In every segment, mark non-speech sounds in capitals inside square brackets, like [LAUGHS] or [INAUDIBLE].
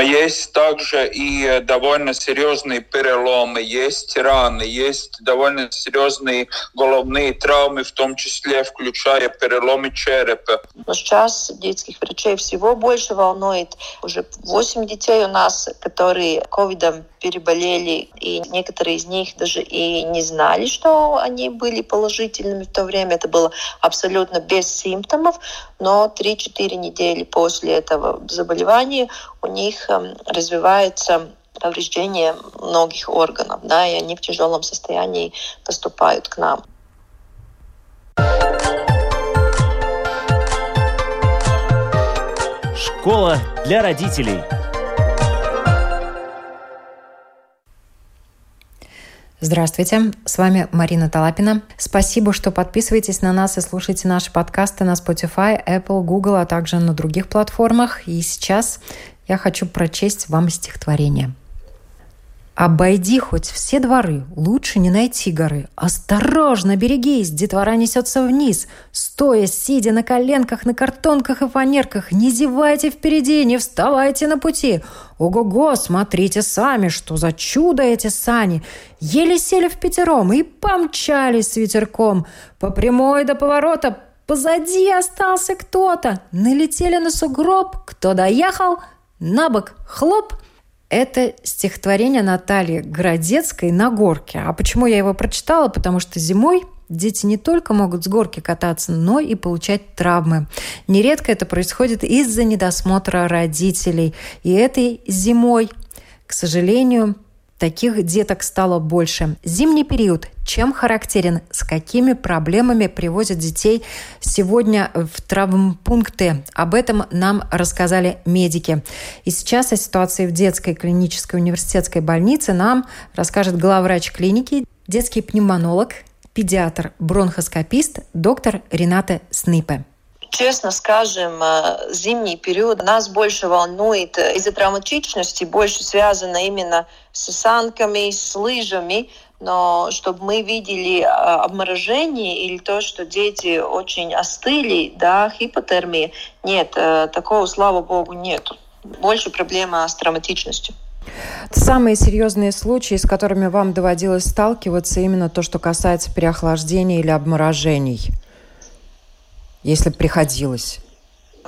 Oye, Есть также и довольно серьезные переломы, есть раны, есть довольно серьезные головные травмы, в том числе включая переломы черепа. Но сейчас детских врачей всего больше волнует. Уже 8 детей у нас, которые ковидом переболели, и некоторые из них даже и не знали, что они были положительными в то время. Это было абсолютно без симптомов, но 3-4 недели после этого заболевания у них эм, развивается повреждение многих органов, да, и они в тяжелом состоянии поступают к нам. Школа для родителей. Здравствуйте, с вами Марина Талапина. Спасибо, что подписываетесь на нас и слушаете наши подкасты на Spotify, Apple, Google, а также на других платформах. И сейчас я хочу прочесть вам стихотворение – Обойди хоть все дворы, лучше не найти горы. Осторожно, берегись, детвора несется вниз. Стоя, сидя на коленках, на картонках и фанерках, не зевайте впереди, не вставайте на пути. Ого-го, смотрите сами, что за чудо эти сани. Еле сели в пятером и помчались с ветерком. По прямой до поворота позади остался кто-то. Налетели на сугроб, кто доехал, на бок хлоп – это стихотворение Натальи Городецкой «На горке». А почему я его прочитала? Потому что зимой дети не только могут с горки кататься, но и получать травмы. Нередко это происходит из-за недосмотра родителей. И этой зимой, к сожалению, Таких деток стало больше. Зимний период чем характерен, с какими проблемами привозят детей сегодня в травмпункты. Об этом нам рассказали медики. И сейчас о ситуации в детской клинической университетской больнице нам расскажет главврач клиники, детский пневмонолог, педиатр, бронхоскопист, доктор Рената Снипе. Честно скажем, э, зимний период нас больше волнует э, из-за травматичности, больше связано именно с санками, с лыжами, но чтобы мы видели э, обморожение или то, что дети очень остыли, да, хипотермия, нет, такого, слава богу, нет. Больше проблема с травматичностью. Самые серьезные случаи, с которыми вам доводилось сталкиваться, именно то, что касается переохлаждения или обморожений – если приходилось?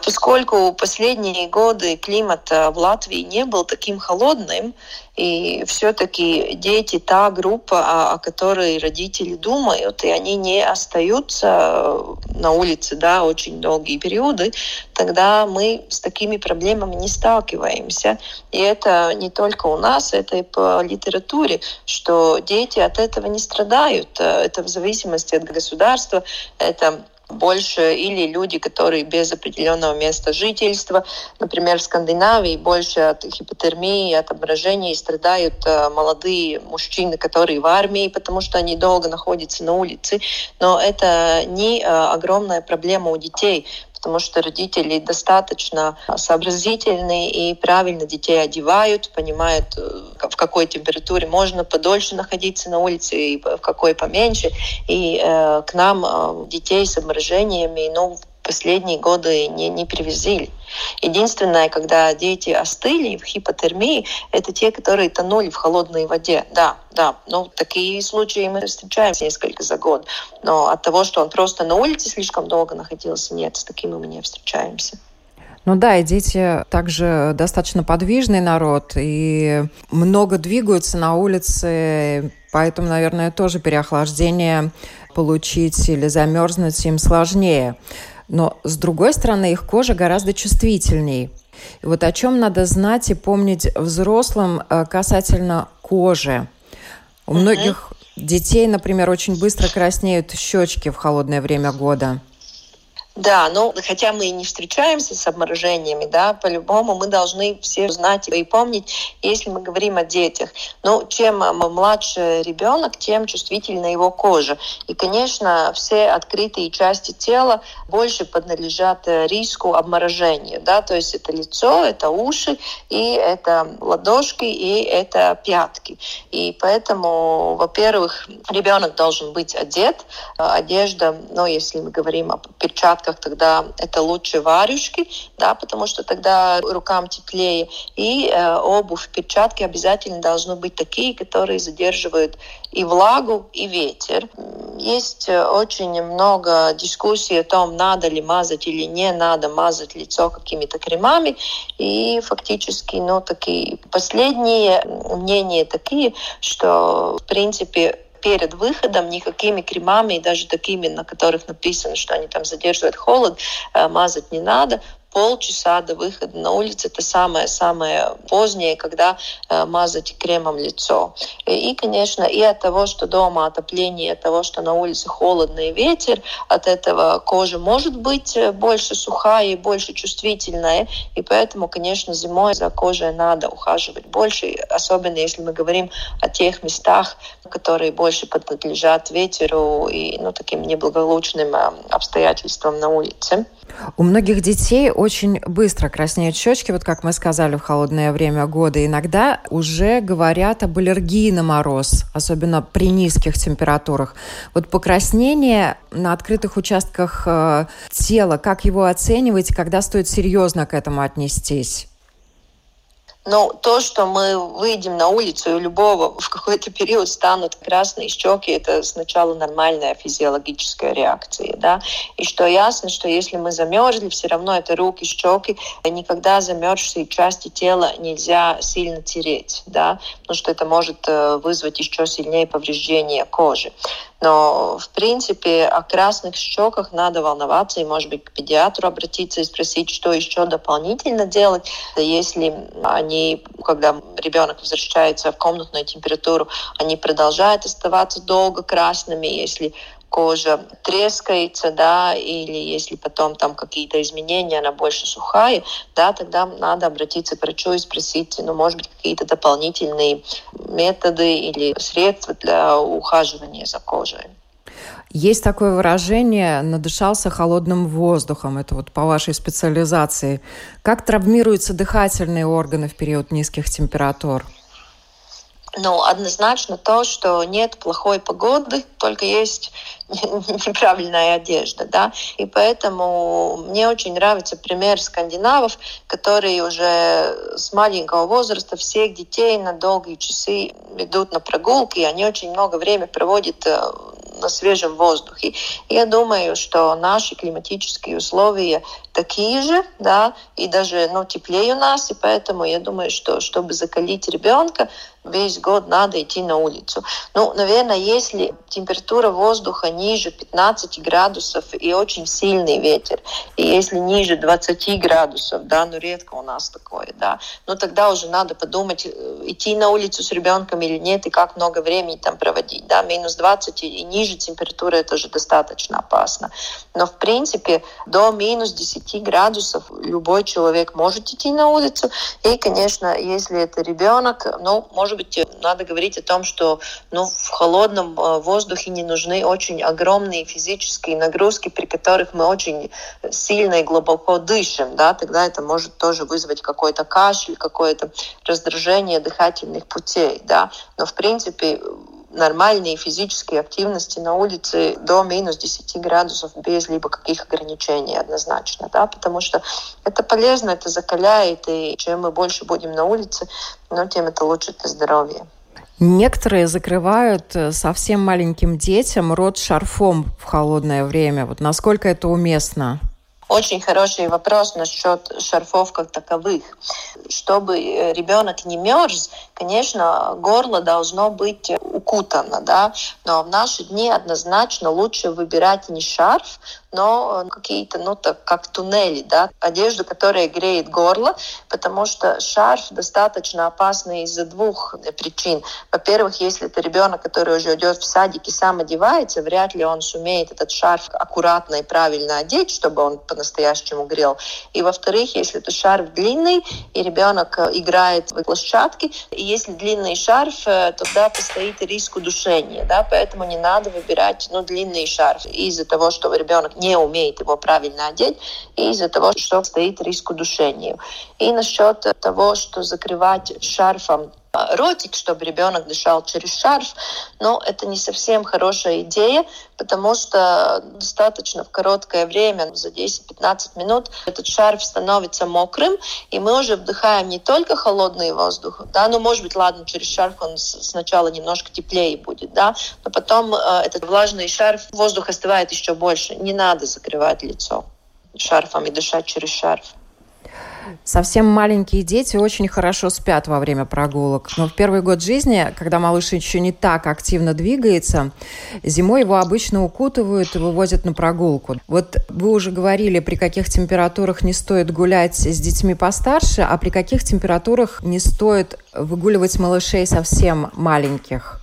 Поскольку последние годы климат в Латвии не был таким холодным, и все-таки дети та группа, о которой родители думают, и они не остаются на улице да, очень долгие периоды, тогда мы с такими проблемами не сталкиваемся. И это не только у нас, это и по литературе, что дети от этого не страдают. Это в зависимости от государства, это больше или люди, которые без определенного места жительства, например, в Скандинавии больше от гипотермии, от обморожения страдают э, молодые мужчины, которые в армии, потому что они долго находятся на улице. Но это не э, огромная проблема у детей, потому что родители достаточно сообразительные и правильно детей одевают, понимают, э, в какой температуре можно подольше находиться на улице и в какой поменьше. И э, к нам э, детей с обморожениями, ну, последние годы не, не привезли. Единственное, когда дети остыли в хипотермии, это те, которые тонули в холодной воде. Да, да. Ну, такие случаи мы встречаем несколько за год. Но от того, что он просто на улице слишком долго находился, нет, с такими мы не встречаемся. Ну да, и дети также достаточно подвижный народ, и много двигаются на улице, поэтому, наверное, тоже переохлаждение получить или замерзнуть им сложнее. Но, с другой стороны, их кожа гораздо чувствительнее. И вот о чем надо знать и помнить взрослым э, касательно кожи. У многих детей, например, очень быстро краснеют щечки в холодное время года. Да, ну, хотя мы и не встречаемся с обморожениями, да, по-любому мы должны все знать и помнить, если мы говорим о детях. Ну, чем младше ребенок, тем чувствительна его кожа. И, конечно, все открытые части тела больше подналежат э, риску обморожения, да, то есть это лицо, это уши, и это ладошки, и это пятки. И поэтому, во-первых, ребенок должен быть одет, одежда, ну, если мы говорим о перчатках, перчатках, тогда это лучше варежки, да, потому что тогда рукам теплее. И э, обувь, перчатки обязательно должны быть такие, которые задерживают и влагу, и ветер. Есть э, очень много дискуссий о том, надо ли мазать или не надо мазать лицо какими-то кремами. И фактически, ну, такие последние мнения такие, что, в принципе, перед выходом никакими кремами, и даже такими, на которых написано, что они там задерживают холод, э, мазать не надо полчаса до выхода на улицу это самое-самое позднее, когда э, мазать кремом лицо. И, конечно, и от того, что дома отопление, и от того, что на улице холодный ветер, от этого кожа может быть э, больше сухая и больше чувствительная. И поэтому, конечно, зимой за кожей надо ухаживать больше, особенно если мы говорим о тех местах, которые больше подлежат ветеру и ну, таким неблагополучным э, обстоятельствам на улице. У многих детей очень быстро краснеют щечки, вот как мы сказали в холодное время года. Иногда уже говорят об аллергии на мороз, особенно при низких температурах. Вот покраснение на открытых участках э, тела, как его оцениваете, когда стоит серьезно к этому отнестись? Но то, что мы выйдем на улицу, и у любого в какой-то период станут красные щеки, это сначала нормальная физиологическая реакция. Да? И что ясно, что если мы замерзли, все равно это руки, щеки, никогда замерзшие части тела нельзя сильно тереть, да? потому что это может э, вызвать еще сильнее повреждение кожи. Но, в принципе, о красных щеках надо волноваться и, может быть, к педиатру обратиться и спросить, что еще дополнительно делать. Если они, когда ребенок возвращается в комнатную температуру, они продолжают оставаться долго красными, если кожа трескается, да, или если потом там какие-то изменения, она больше сухая, да, тогда надо обратиться к врачу и спросить, ну, может быть, какие-то дополнительные методы или средства для ухаживания за кожей. Есть такое выражение «надышался холодным воздухом». Это вот по вашей специализации. Как травмируются дыхательные органы в период низких температур? Ну, однозначно то, что нет плохой погоды, только есть [LAUGHS] неправильная одежда, да, и поэтому мне очень нравится пример скандинавов, которые уже с маленького возраста всех детей на долгие часы ведут на прогулки, и они очень много времени проводят э, на свежем воздухе. Я думаю, что наши климатические условия такие же, да, и даже ну, теплее у нас, и поэтому я думаю, что чтобы закалить ребенка, весь год надо идти на улицу. Ну, наверное, если температура воздуха ниже 15 градусов и очень сильный ветер, и если ниже 20 градусов, да, ну редко у нас такое, да, ну тогда уже надо подумать, э, идти на улицу с ребенком или нет, и как много времени там проводить, да, минус 20 и ниже температура это уже достаточно опасно. Но в принципе до минус 10 градусов любой человек может идти на улицу, и, конечно, если это ребенок, ну, может может быть, надо говорить о том, что ну, в холодном э, воздухе не нужны очень огромные физические нагрузки, при которых мы очень сильно и глубоко дышим. Да? Тогда это может тоже вызвать какой-то кашель, какое-то раздражение дыхательных путей. Да? Но, в принципе, нормальные физические активности на улице до минус 10 градусов без либо каких ограничений однозначно, да, потому что это полезно, это закаляет, и чем мы больше будем на улице, ну, тем это лучше для здоровья. Некоторые закрывают э, совсем маленьким детям рот шарфом в холодное время. Вот насколько это уместно? Очень хороший вопрос насчет шарфов как таковых. Чтобы э, ребенок не мерз, конечно, горло должно быть укутано, да, но в наши дни однозначно лучше выбирать не шарф, но какие-то, ну, так, как туннели, да, одежду, которая греет горло, потому что шарф достаточно опасный из-за двух причин. Во-первых, если это ребенок, который уже идет в садик и сам одевается, вряд ли он сумеет этот шарф аккуратно и правильно одеть, чтобы он по-настоящему грел. И во-вторых, если это шарф длинный, и ребенок э, играет в площадке, и если длинный шарф, э, тогда постоит риск удушения, да, поэтому не надо выбирать, ну, длинный шарф из-за того, что ребенок не умеет его правильно одеть, и из-за того, что стоит риск удушения. И насчет того, что закрывать шарфом ротик, чтобы ребенок дышал через шарф, но это не совсем хорошая идея, потому что достаточно в короткое время, за 10-15 минут, этот шарф становится мокрым, и мы уже вдыхаем не только холодный воздух, да, ну, может быть, ладно, через шарф он сначала немножко теплее будет, да, но потом э, этот влажный шарф, воздух остывает еще больше. Не надо закрывать лицо шарфом и дышать через шарф. Совсем маленькие дети очень хорошо спят во время прогулок. Но в первый год жизни, когда малыш еще не так активно двигается, зимой его обычно укутывают и вывозят на прогулку. Вот вы уже говорили, при каких температурах не стоит гулять с детьми постарше, а при каких температурах не стоит выгуливать малышей совсем маленьких.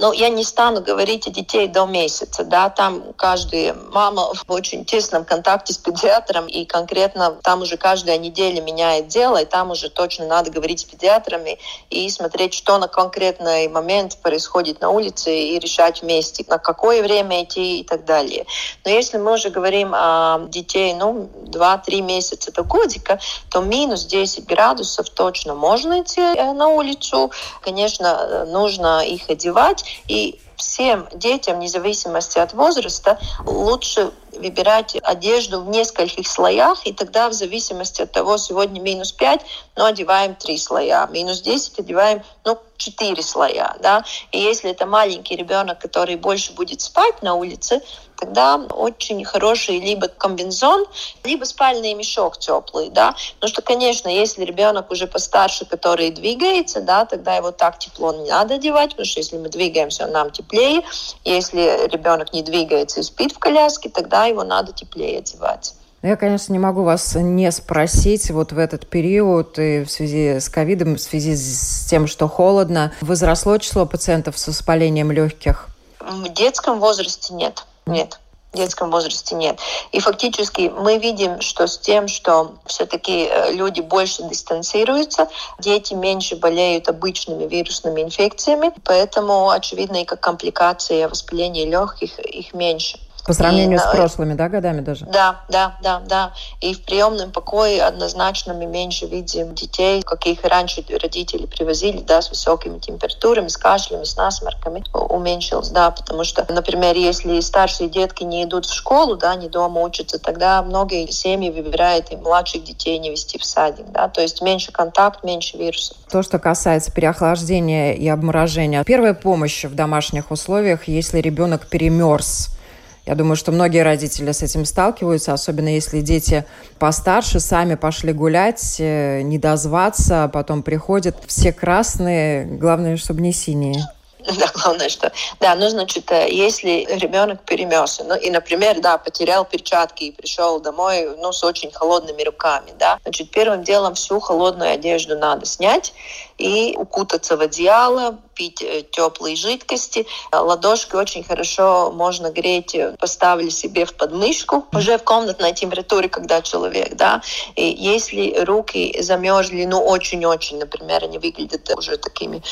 Но я не стану говорить о детей до месяца, да, там каждая мама в очень тесном контакте с педиатром, и конкретно там уже каждая неделя меняет дело, и там уже точно надо говорить с педиатрами и смотреть, что на конкретный момент происходит на улице, и решать вместе, на какое время идти и так далее. Но если мы уже говорим о детей, ну, 2-3 месяца до годика, то минус 10 градусов точно можно идти э, на улицу. Конечно, э, нужно их одевать, и всем детям, вне от возраста, лучше выбирать одежду в нескольких слоях, и тогда в зависимости от того, сегодня минус 5, но одеваем 3 слоя, минус 10 одеваем ну, 4 слоя. Да? И если это маленький ребенок, который больше будет спать на улице, тогда очень хороший либо комбинзон, либо спальный мешок теплый, да, потому что, конечно, если ребенок уже постарше, который двигается, да, тогда его так тепло не надо одевать, потому что если мы двигаемся, нам теплее, если ребенок не двигается и спит в коляске, тогда его надо теплее одевать. Ну, я, конечно, не могу вас не спросить вот в этот период и в связи с ковидом, в связи с тем, что холодно, возросло число пациентов с воспалением легких? В детском возрасте нет. Нет в детском возрасте нет. И фактически мы видим, что с тем, что все-таки э, люди больше дистанцируются, дети меньше болеют обычными вирусными инфекциями, поэтому, очевидно, и как компликации воспаления легких их меньше. По сравнению и, с прошлыми, да, годами даже? Да, да, да, да. И в приемном покое однозначно мы меньше видим детей, каких раньше родители привозили, да, с высокими температурами, с кашлями, с насморками. Уменьшилось, да, потому что, например, если старшие детки не идут в школу, да, не дома учатся, тогда многие семьи выбирают и младших детей не вести в садик, да, то есть меньше контакт, меньше вирусов. То, что касается переохлаждения и обморожения. Первая помощь в домашних условиях, если ребенок перемерз, я думаю, что многие родители с этим сталкиваются, особенно если дети постарше сами пошли гулять, э, не дозваться, а потом приходят все красные, главное, чтобы не синие. [LAUGHS] Да, главное, что... Да, ну, значит, э, если ребенок перемерз, ну, и, например, да, потерял перчатки и пришел домой, ну, с очень холодными руками, да, значит, первым делом всю холодную одежду надо снять и укутаться в одеяло, пить э, теплые жидкости. Ладошкой очень хорошо можно греть, э, поставили себе в подмышку, уже в комнатной температуре, когда человек, да. И если руки замерзли, ну, очень-очень, например, они выглядят уже такими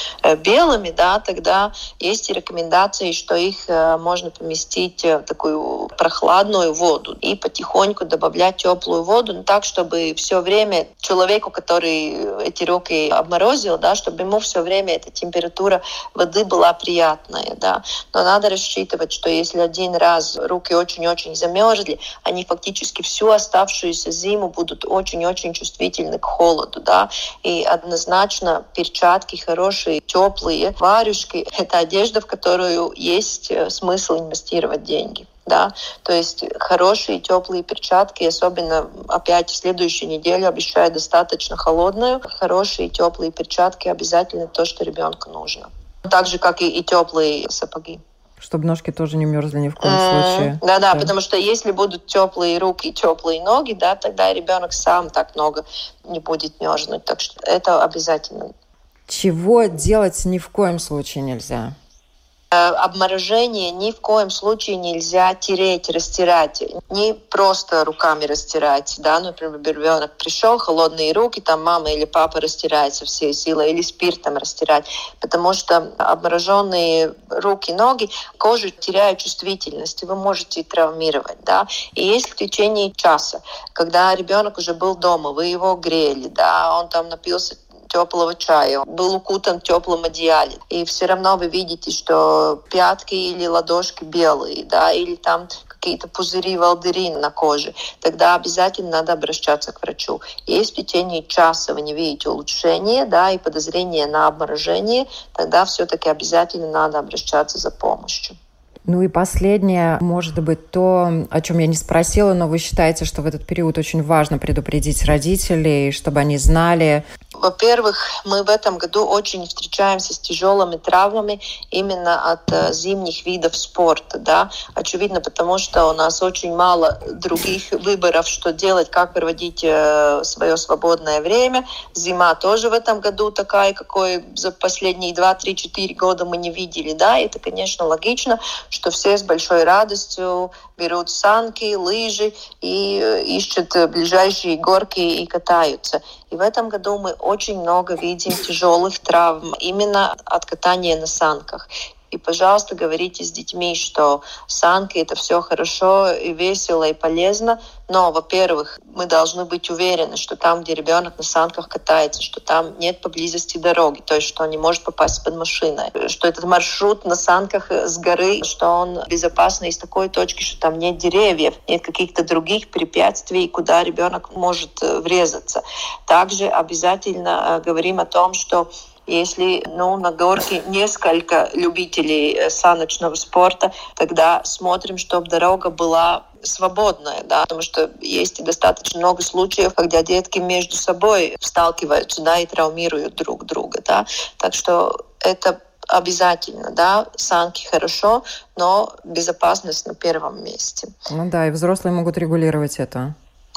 белыми, да, тогда есть рекомендации, что их э, можно поместить в такую прохладную воду и потихоньку добавлять теплую воду, но так, чтобы все время человеку, который эти руки обморозил, да, чтобы ему все время эта температура воды была приятная. Да. Но надо рассчитывать, что если один раз руки очень-очень замерзли, они фактически всю оставшуюся зиму будут очень-очень чувствительны к холоду. Да. И однозначно перчатки хорошие, теплые, варежки это одежда, в которую есть э, смысл инвестировать деньги. Да, то есть хорошие теплые перчатки, особенно опять в следующую неделю обещаю достаточно холодную, хорошие теплые перчатки обязательно то, что ребенку нужно. Так же, как и, и теплые сапоги. Чтобы ножки тоже не мерзли ни в коем mm, случае. Да, да, потому что если будут теплые руки, теплые ноги, да, тогда ребенок сам так много не будет мерзнуть. Так что это обязательно чего делать ни в коем случае нельзя? Э, обморожение ни в коем случае нельзя тереть, растирать. Не просто руками растирать. Да? Например, ребенок пришел, холодные руки, там мама или папа растирает со всей силой, или спиртом растирать. Потому что обмороженные руки, ноги, кожа теряет чувствительность, и вы можете травмировать. Да? И если в течение часа, когда ребенок уже был дома, вы его грели, да, он там напился теплого чая, был укутан в теплом одеяле. И все равно вы видите, что пятки или ладошки белые, да, или там какие-то пузыри, волдыри на коже, тогда обязательно надо обращаться к врачу. Если в течение часа вы не видите улучшения, да, и подозрение на обморожение, тогда все-таки обязательно надо обращаться за помощью. Ну и последнее, может быть, то, о чем я не спросила, но вы считаете, что в этот период очень важно предупредить родителей, чтобы они знали, во-первых, мы в этом году очень встречаемся с тяжелыми травмами именно от э, зимних видов спорта. Да? Очевидно, потому что у нас очень мало других выборов, что делать, как проводить э, свое свободное время. Зима тоже в этом году такая, какой за последние 2-3-4 года мы не видели. Да? Это, конечно, логично, что все с большой радостью берут санки, лыжи и э, ищут ближайшие горки и катаются. И в этом году мы очень много видим тяжелых травм именно от катания на санках. И, пожалуйста, говорите с детьми, что санки — это все хорошо и весело и полезно. Но, во-первых, мы должны быть уверены, что там, где ребенок на санках катается, что там нет поблизости дороги, то есть что он не может попасть под машину, что этот маршрут на санках с горы, что он безопасный из такой точки, что там нет деревьев, нет каких-то других препятствий, куда ребенок может э, врезаться. Также обязательно э, говорим о том, что если ну, на горке несколько любителей э, саночного спорта, тогда смотрим, чтобы дорога была свободная, да, потому что есть достаточно много случаев, когда детки между собой сталкиваются, да, и травмируют друг друга, да, так что это обязательно, да, санки хорошо, но безопасность на первом месте. Ну да, и взрослые могут регулировать это.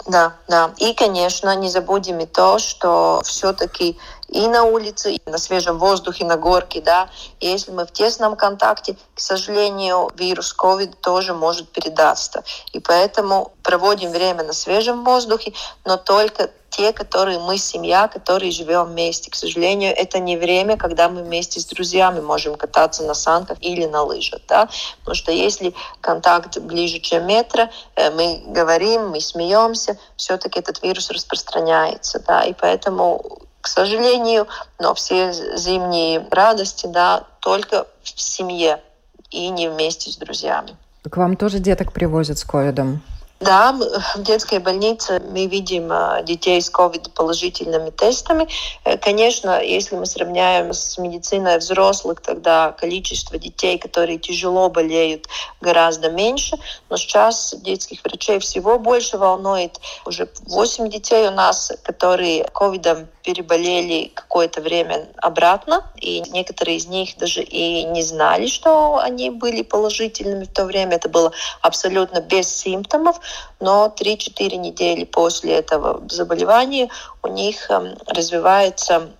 Да, да. И, конечно, не забудем и то, что все-таки и на улице, и на свежем воздухе, на горке, да, и если мы в тесном контакте, к сожалению, вирус COVID тоже может передаться. И поэтому проводим время на свежем воздухе, но только те, которые мы семья, которые живем вместе. К сожалению, это не время, когда мы вместе с друзьями можем кататься на санках или на лыжах. Да? Потому что если контакт ближе, чем метра, э, мы говорим, мы смеемся, все-таки этот вирус распространяется. Да? И поэтому к сожалению, но все зимние радости, да, только в семье и не вместе с друзьями. К вам тоже деток привозят с ковидом? Да, в детской больнице мы видим э, детей с COVID-положительными тестами. Э, конечно, если мы сравняем с медициной взрослых, тогда количество детей, которые тяжело болеют, гораздо меньше. Но сейчас детских врачей всего больше волнует. Уже 8 детей у нас, которые ковидом переболели какое-то время обратно, и некоторые из них даже и не знали, что они были положительными в то время. Это было абсолютно без симптомов, но 3-4 недели после этого заболевания у них эм, развивается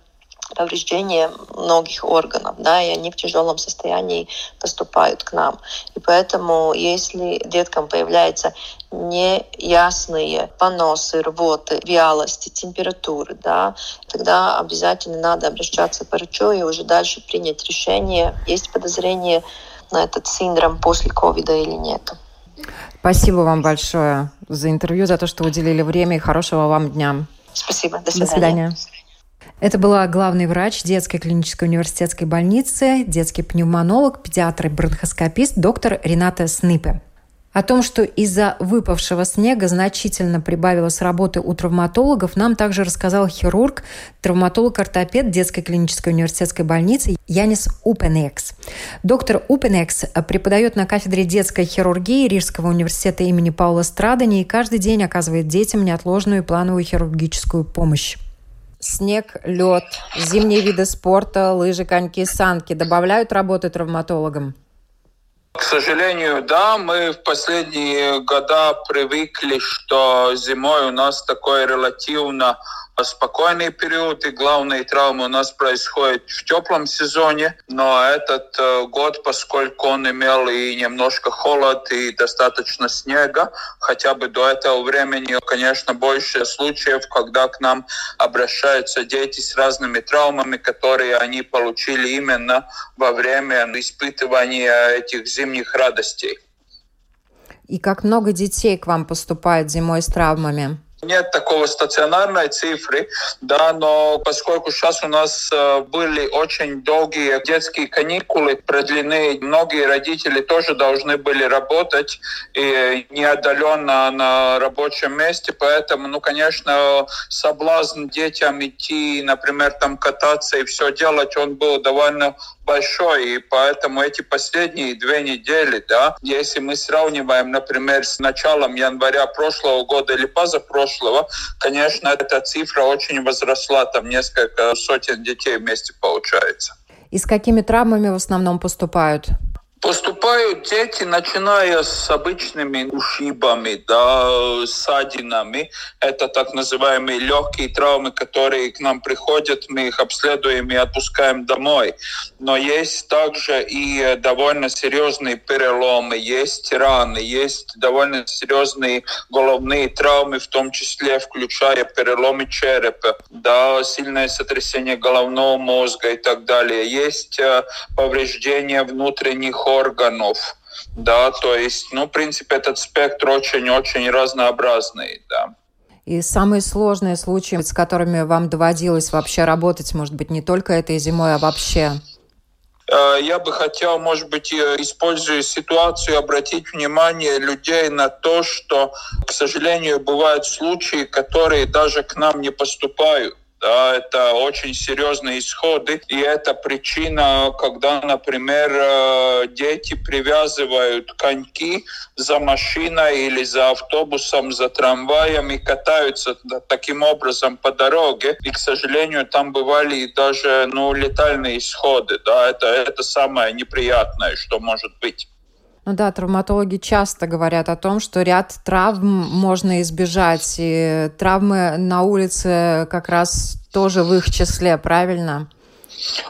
повреждение многих органов, да, и они в тяжелом состоянии поступают к нам. И поэтому, если деткам появляются неясные поносы, рвоты, вялости, температуры, да, тогда обязательно надо обращаться к врачу и уже дальше принять решение, есть подозрение на этот синдром после ковида или нет. Спасибо вам большое за интервью, за то, что уделили время и хорошего вам дня. Спасибо. До свидания. До свидания. Это была главный врач детской клинической университетской больницы, детский пневмонолог, педиатр и бронхоскопист доктор Рената Снипе. О том, что из-за выпавшего снега значительно прибавилось работы у травматологов, нам также рассказал хирург, травматолог-ортопед детской клинической университетской больницы Янис Упенекс. Доктор Упенекс преподает на кафедре детской хирургии Рижского университета имени Паула Страдани и каждый день оказывает детям неотложную плановую хирургическую помощь. Снег, лед, зимние виды спорта, лыжи, коньки, санки добавляют работы травматологам? К сожалению, да, мы в последние года привыкли, что зимой у нас такой релативно спокойный период, и главные травмы у нас происходят в теплом сезоне. Но этот э, год, поскольку он имел и немножко холод, и достаточно снега, хотя бы до этого времени, конечно, больше случаев, когда к нам обращаются дети с разными травмами, которые они получили именно во время испытывания этих зимних радостей. И как много детей к вам поступает зимой с травмами? Нет такого стационарной цифры, да, но поскольку сейчас у нас э, были очень долгие детские каникулы, продлены, многие родители тоже должны были работать и неотдаленно на рабочем месте, поэтому, ну, конечно, соблазн детям идти, например, там кататься и все делать, он был довольно большой, и поэтому эти последние две недели, да, если мы сравниваем, например, с началом января прошлого года или позапрошлого, конечно, эта цифра очень возросла, там несколько сотен детей вместе получается. И с какими травмами в основном поступают? Поступают дети, начиная с обычными ушибами, да, ссадинами. Это так называемые легкие травмы, которые к нам приходят, мы их обследуем и отпускаем домой. Но есть также и довольно серьезные переломы, есть раны, есть довольно серьезные головные травмы, в том числе включая переломы черепа, да, сильное сотрясение головного мозга и так далее. Есть э, повреждения внутренних органов. Да, то есть, ну, в принципе, этот спектр очень-очень разнообразный, да. И самые сложные случаи, с которыми вам доводилось вообще работать, может быть, не только этой зимой, а вообще? Э, я бы хотел, может быть, используя ситуацию, обратить внимание людей на то, что, к сожалению, бывают случаи, которые даже к нам не поступают. Да, это очень серьезные исходы, и это причина, когда, например, э, дети привязывают коньки за машиной или за автобусом, за трамваем и катаются таким образом по дороге. И, к сожалению, там бывали даже ну, летальные исходы. Да, это, это самое неприятное, что может быть. Ну да, травматологи часто говорят о том, что ряд травм можно избежать, и травмы на улице как раз тоже в их числе, правильно?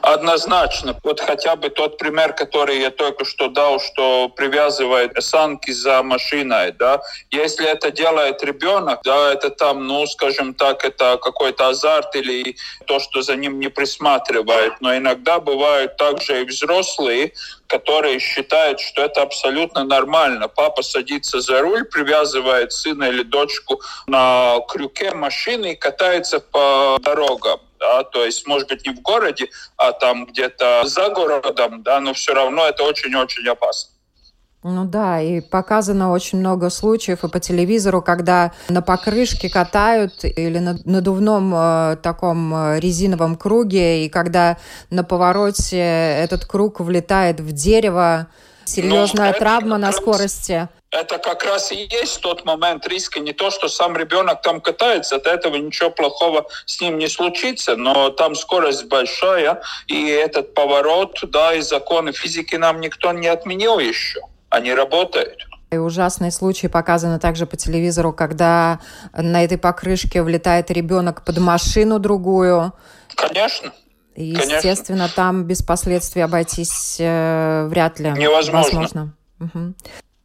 Однозначно. Вот хотя бы тот пример, который я только что дал, что привязывает санки за машиной, да. Если это делает ребенок, да, это там, ну, скажем так, это какой-то азарт или то, что за ним не присматривает. Но иногда бывают также и взрослые, которые считают, что это абсолютно нормально. Папа садится за руль, привязывает сына или дочку на крюке машины и катается по дорогам да, то есть, может быть, не в городе, а там где-то за городом, да, но все равно это очень-очень опасно. Ну да, и показано очень много случаев и по телевизору, когда на покрышке катают или на надувном э, таком э, резиновом круге, и когда на повороте этот круг влетает в дерево, серьезная ну, травма на скорости это как раз и есть тот момент риска, не то, что сам ребенок там катается, от этого ничего плохого с ним не случится, но там скорость большая, и этот поворот, да, и законы физики нам никто не отменил еще, они работают. И ужасные случаи показаны также по телевизору, когда на этой покрышке влетает ребенок под машину другую. Конечно. И, естественно, Конечно. там без последствий обойтись э, вряд ли невозможно. Возможно. Угу.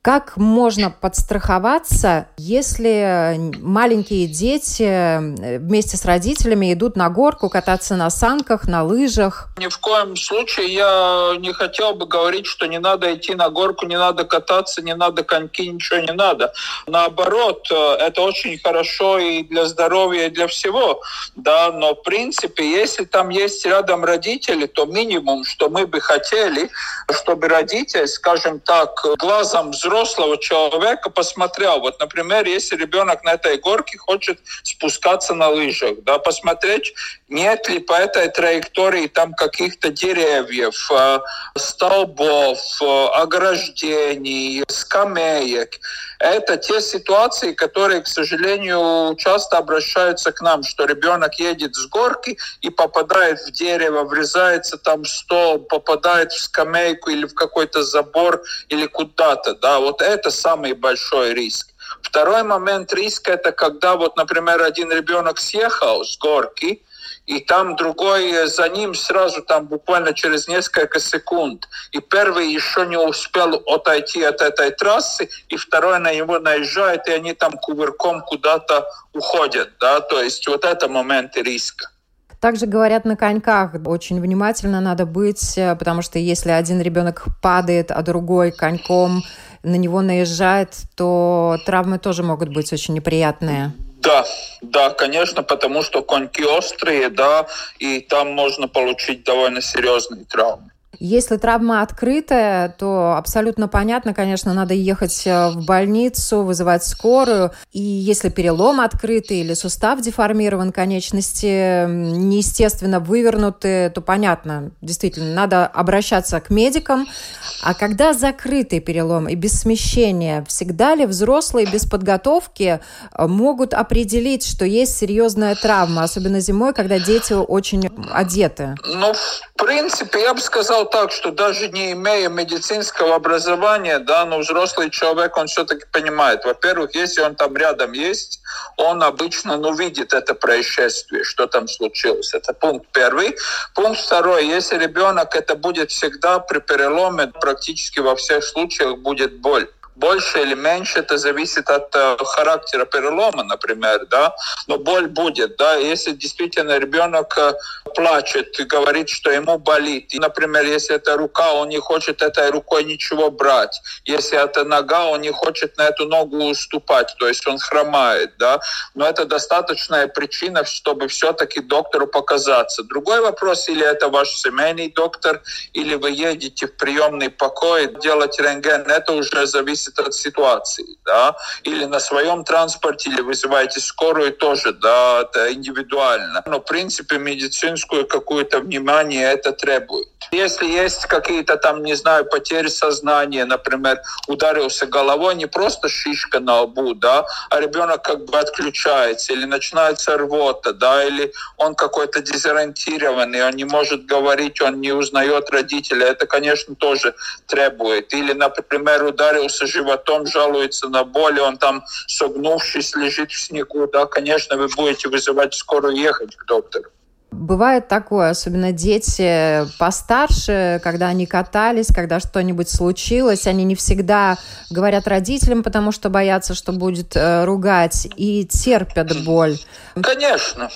Как можно подстраховаться, если маленькие дети э, вместе с родителями идут на горку кататься на санках, на лыжах? Ни в коем случае я не хотел бы говорить, что не надо идти на горку, не надо кататься, не надо коньки, ничего не надо. Наоборот, э, это очень хорошо и для здоровья, и для всего. Да, но в принципе, если там есть рядом родители, то минимум, что мы бы хотели, чтобы родитель, скажем так, глазом взрослых взрослого человека посмотрел. Вот, например, если ребенок на этой горке хочет спускаться на лыжах, да, посмотреть, нет ли по этой траектории там каких-то деревьев, э, столбов, э, ограждений, скамеек. Это те ситуации, которые, к сожалению, часто обращаются к нам, что ребенок едет с горки и попадает в дерево, врезается там в стол, попадает в скамейку или в какой-то забор или куда-то. Да, вот это самый большой риск. Второй момент риска – это когда, вот, например, один ребенок съехал с горки, и там другой за ним сразу там буквально через несколько секунд. И первый еще не успел отойти от этой трассы, и второй на него наезжает, и они там кувырком куда-то уходят. Да? То есть вот это момент риска. Также говорят на коньках, очень внимательно надо быть, э, потому что если один ребенок падает, а другой коньком на него наезжает, то травмы тоже могут быть очень неприятные. Да, да, конечно, потому что коньки острые, да, и там можно получить довольно серьезные травмы. Если травма открытая, то абсолютно понятно, конечно, надо ехать э, в больницу, вызывать скорую. И если перелом открытый или сустав деформирован, конечности неестественно вывернуты, то понятно, действительно, надо обращаться к медикам. А когда закрытый перелом и без смещения, всегда ли взрослые без подготовки э, могут определить, что есть серьезная травма, особенно зимой, когда дети очень одеты? Ну, в принципе, я бы сказал так, что даже не имея медицинского образования, да, но взрослый человек, он все-таки понимает. Во-первых, если он там рядом есть, он обычно, ну, видит это происшествие, что там случилось. Это пункт первый. Пункт второй. Если ребенок, это будет всегда при переломе, практически во всех случаях будет боль больше или меньше, это зависит от э, характера перелома, например, да, но боль будет, да, если действительно ребенок э, плачет и говорит, что ему болит, и, например, если это рука, он не хочет этой рукой ничего брать, если это нога, он не хочет на эту ногу уступать, то есть он хромает, да, но это достаточная причина, чтобы все-таки доктору показаться. Другой вопрос, или это ваш семейный доктор, или вы едете в приемный покой делать рентген, это уже зависит от ситуации, да, или на своем транспорте, или вызываете скорую тоже, да, это индивидуально. Но, в принципе, медицинскую какое-то внимание это требует. Если есть какие-то там, не знаю, потери сознания, например, ударился головой, не просто шишка на лбу, да, а ребенок как бы отключается, или начинается рвота, да, или он какой-то дезориентированный, он не может говорить, он не узнает родителя, это, конечно, тоже требует. Или, например, ударился животом, жалуется на боль, он там согнувшись лежит в снегу, да, конечно, вы будете вызывать скорую ехать к доктору. Бывает такое, особенно дети постарше, когда они катались, когда что-нибудь случилось, они не всегда говорят родителям, потому что боятся, что будет э, ругать, и терпят боль. Конечно.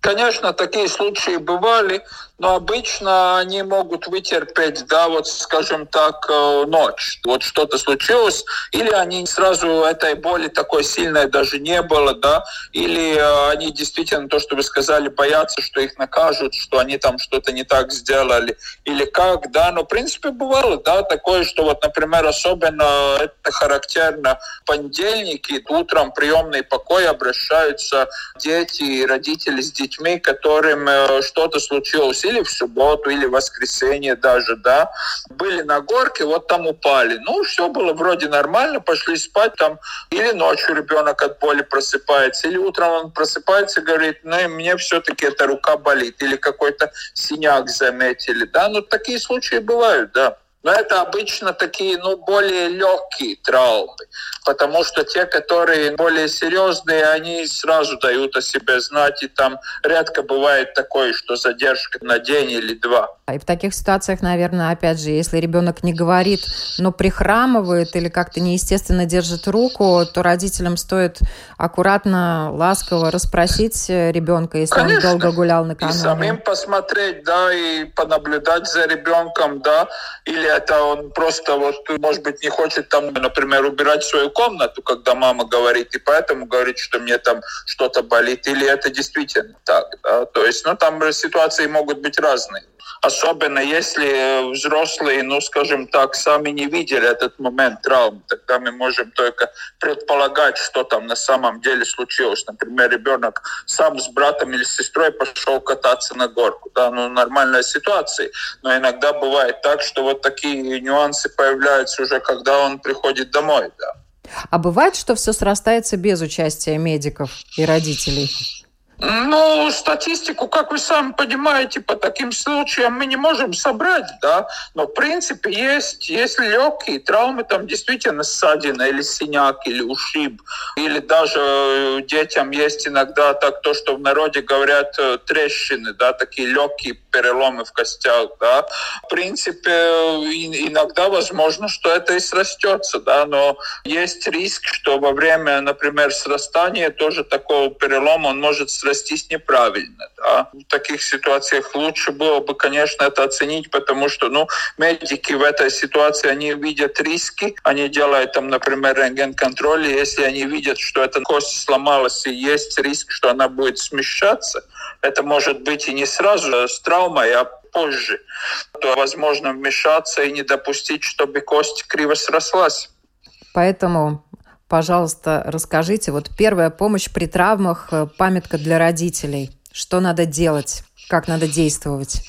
Конечно, такие случаи бывали, но обычно они могут вытерпеть, да, вот, скажем так, э, ночь. Вот что-то случилось, или они сразу этой боли такой сильной даже не было, да, или э, они действительно, то, что вы сказали, боятся, что их накажут, что они там что-то не так сделали, или как, да, но, в принципе, бывало, да, такое, что вот, например, особенно это характерно понедельники, утром приемный покой обращаются дети и родители с детьми, которым э, что-то случилось, или в субботу, или в воскресенье даже, да, были на горке, вот там упали. Ну, все было вроде нормально, пошли спать там, или ночью ребенок от боли просыпается, или утром он просыпается и говорит, ну, мне все-таки эта рука болит, или какой-то синяк заметили, да, ну, такие случаи бывают, да. Но это обычно такие, ну, более легкие травмы, потому что те, которые более серьезные, они сразу дают о себе знать, и там редко бывает такое, что задержка на день или два. И в таких ситуациях, наверное, опять же, если ребенок не говорит, но прихрамывает или как-то неестественно держит руку, то родителям стоит аккуратно, ласково расспросить ребенка, если Конечно. он долго гулял накануне. И самим посмотреть, да, и понаблюдать за ребенком, да, или это он просто вот, может быть, не хочет там, например, убирать свою комнату, когда мама говорит, и поэтому говорит, что мне там что-то болит, или это действительно так, да? то есть, ну, там ситуации могут быть разные. Особенно если взрослые, ну, скажем так, сами не видели этот момент травмы, тогда мы можем только предполагать, что там на самом деле случилось. Например, ребенок сам с братом или с сестрой пошел кататься на горку. Да, ну, нормальная ситуация. Но иногда бывает так, что вот такие нюансы появляются уже, когда он приходит домой, да. А бывает, что все срастается без участия медиков и родителей? Ну, статистику, как вы сами понимаете, по таким случаям мы не можем собрать, да, но в принципе есть, если легкие травмы, там действительно ссадина или синяк, или ушиб, или даже э, детям есть иногда так то, что в народе говорят э, трещины, да, такие легкие переломы в костях, да. В принципе, иногда возможно, что это и срастется, да, но есть риск, что во время, например, срастания тоже такого перелома он может срастаться разрастись неправильно. Да. В таких ситуациях лучше было бы, конечно, это оценить, потому что ну, медики в этой ситуации, они видят риски, они делают там, например, рентген-контроль, если они видят, что эта кость сломалась и есть риск, что она будет смещаться, это может быть и не сразу с травмой, а позже, то возможно вмешаться и не допустить, чтобы кость криво срослась. Поэтому Пожалуйста, расскажите, вот первая помощь при травмах, э, памятка для родителей. Что надо делать? Как надо действовать?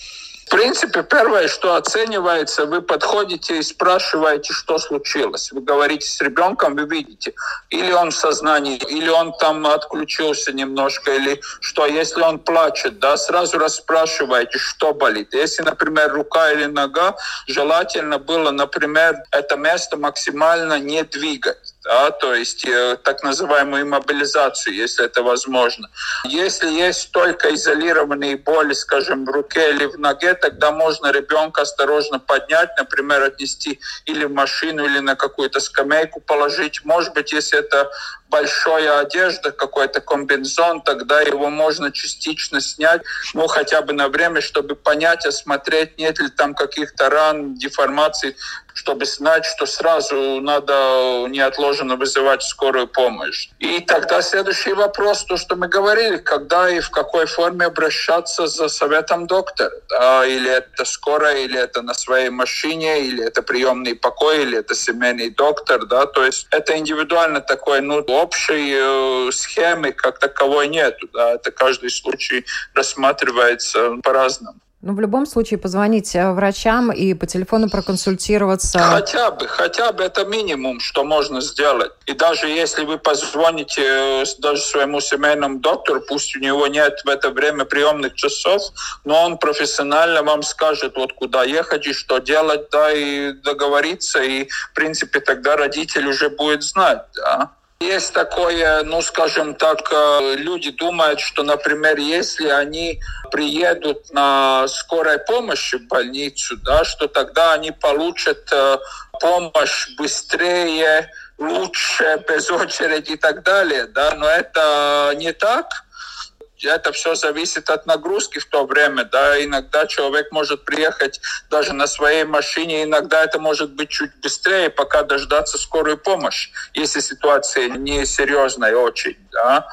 В принципе, первое, что оценивается, вы подходите и спрашиваете, что случилось. Вы говорите с ребенком, вы видите, или он в сознании, или он там отключился немножко, или что. Если он плачет, да, сразу расспрашиваете, что болит. Если, например, рука или нога, желательно было, например, это место максимально не двигать да, то есть э, так называемую иммобилизацию, если это возможно. Если есть только изолированные боли, скажем, в руке или в ноге, тогда можно ребенка осторожно поднять, например, отнести или в машину, или на какую-то скамейку положить. Может быть, если это большая одежда, какой-то комбинзон, тогда его можно частично снять, ну, хотя бы на время, чтобы понять, осмотреть, нет ли там каких-то ран, деформаций, чтобы знать, что сразу надо неотложно вызывать скорую помощь. И тогда следующий вопрос, то, что мы говорили, когда и в какой форме обращаться за советом доктора. Да? Или это скорая, или это на своей машине, или это приемный покой, или это семейный доктор. Да? То есть это индивидуально такой, ну, общей э, схемы как таковой нету. Да? Это каждый случай рассматривается по-разному. Ну, в любом случае, позвонить э, врачам и по телефону проконсультироваться. Хотя бы, хотя бы это минимум, что можно сделать. И даже если вы позвоните э, даже своему семейному доктору, пусть у него нет в это время приемных часов, но он профессионально вам скажет, вот куда ехать и что делать, да, и договориться, и, в принципе, тогда родитель уже будет знать, да. Есть такое, ну, скажем так, э, люди думают, что, например, если они приедут на скорой помощи в больницу, да, что тогда они получат э, помощь быстрее, лучше, [LAUGHS] без очереди и так далее, да, но это не так это все зависит от нагрузки в то время. Да, иногда человек может приехать даже на своей машине, иногда это может быть чуть быстрее, пока дождаться скорую помощь, если ситуация не серьезная очень. Да.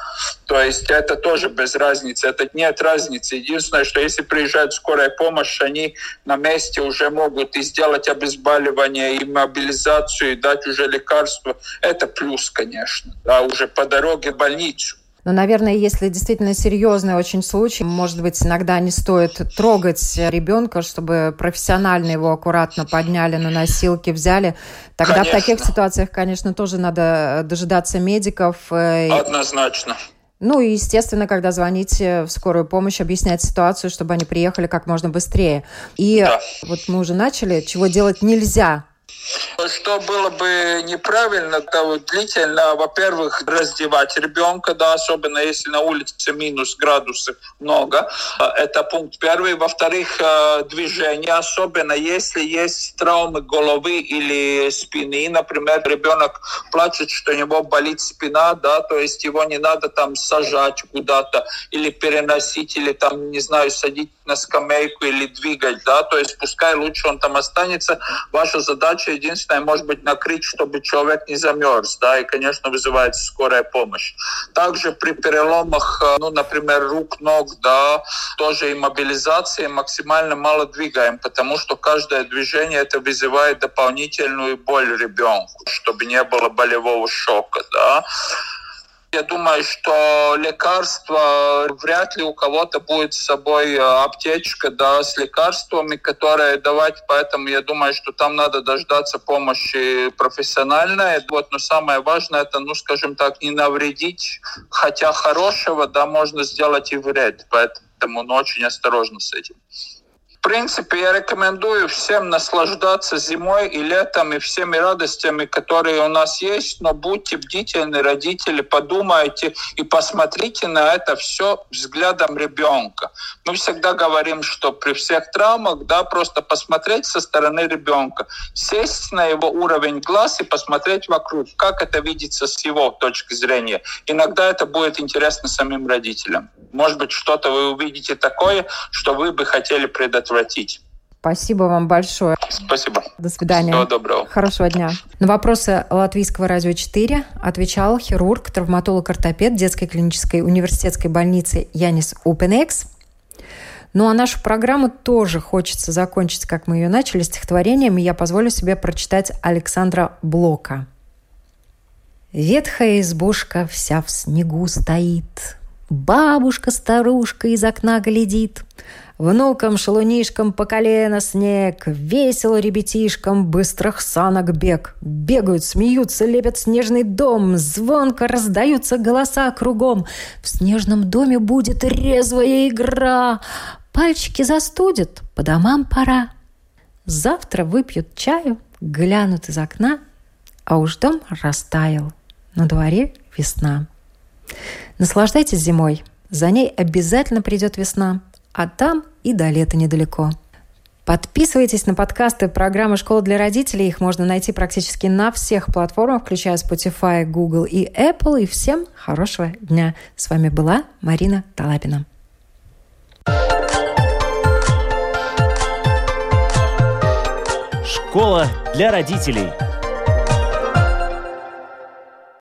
То есть это тоже без разницы, это нет разницы. Единственное, что если приезжает скорая помощь, они на месте уже могут и сделать обезболивание, и мобилизацию, и дать уже лекарства. Это плюс, конечно, да, уже по дороге в больницу. Но, наверное, если действительно серьезный очень случай, может быть, иногда не стоит трогать ребенка, чтобы профессионально его аккуратно подняли на носилки, взяли. Тогда конечно. в таких ситуациях, конечно, тоже надо дожидаться медиков. Э, Однозначно. Ну и, естественно, когда звоните в скорую помощь, объяснять ситуацию, чтобы они приехали как можно быстрее. И да. вот мы уже начали, чего делать нельзя что было бы неправильно, то длительно, во-первых, раздевать ребенка, да, особенно если на улице минус градусы много. Это пункт первый. Во-вторых, э, движение, особенно если есть травмы головы или спины. Например, ребенок плачет, что у него болит спина, да, то есть его не надо там сажать куда-то или переносить, или там, не знаю, садить на скамейку или двигать, да, то есть пускай лучше он там останется. Ваша задача единственное, может быть, накрыть, чтобы человек не замерз, да, и, конечно, вызывается скорая помощь. Также при переломах, э, ну, например, рук, ног, да, тоже и мобилизации максимально мало двигаем, потому что каждое движение это вызывает дополнительную боль ребенку, чтобы не было болевого шока, да. Я думаю, что лекарства вряд ли у кого-то будет с собой э, аптечка да, с лекарствами, которые давать, поэтому я думаю, что там надо дождаться помощи профессиональной. Вот, но самое важное это, ну, скажем так, не навредить, хотя хорошего, да, можно сделать и вред, поэтому ну, очень осторожно с этим. Принципе, я рекомендую всем наслаждаться зимой и летом и всеми радостями, которые у нас есть, но будьте бдительны, родители, подумайте и посмотрите на это все взглядом ребенка. Мы всегда говорим, что при всех травмах, да, просто посмотреть со стороны ребенка, сесть на его уровень глаз и посмотреть вокруг, как это видится с его точки зрения. Иногда это будет интересно самим родителям. Может быть, что-то вы увидите такое, что вы бы хотели предотвратить. Спасибо вам большое. Спасибо. До свидания. Всего доброго. Хорошего дня. На вопросы Латвийского радио 4 отвечал хирург, травматолог-ортопед детской клинической университетской больницы Янис Упенекс. Ну а нашу программу тоже хочется закончить, как мы ее начали, стихотворением, и я позволю себе прочитать Александра Блока. Ветхая избушка вся в снегу стоит, Бабушка-старушка из окна глядит, Внукам, шалунишкам по колено снег, Весело ребятишкам быстрых санок бег. Бегают, смеются, лепят снежный дом, Звонко раздаются голоса кругом. В снежном доме будет резвая игра, Пальчики застудят, по домам пора. Завтра выпьют чаю, глянут из окна, А уж дом растаял, на дворе весна. Наслаждайтесь зимой, за ней обязательно придет весна, а там и до лета недалеко. Подписывайтесь на подкасты программы «Школа для родителей». Их можно найти практически на всех платформах, включая Spotify, Google и Apple. И всем хорошего дня. С вами была Марина Талапина. Школа для родителей.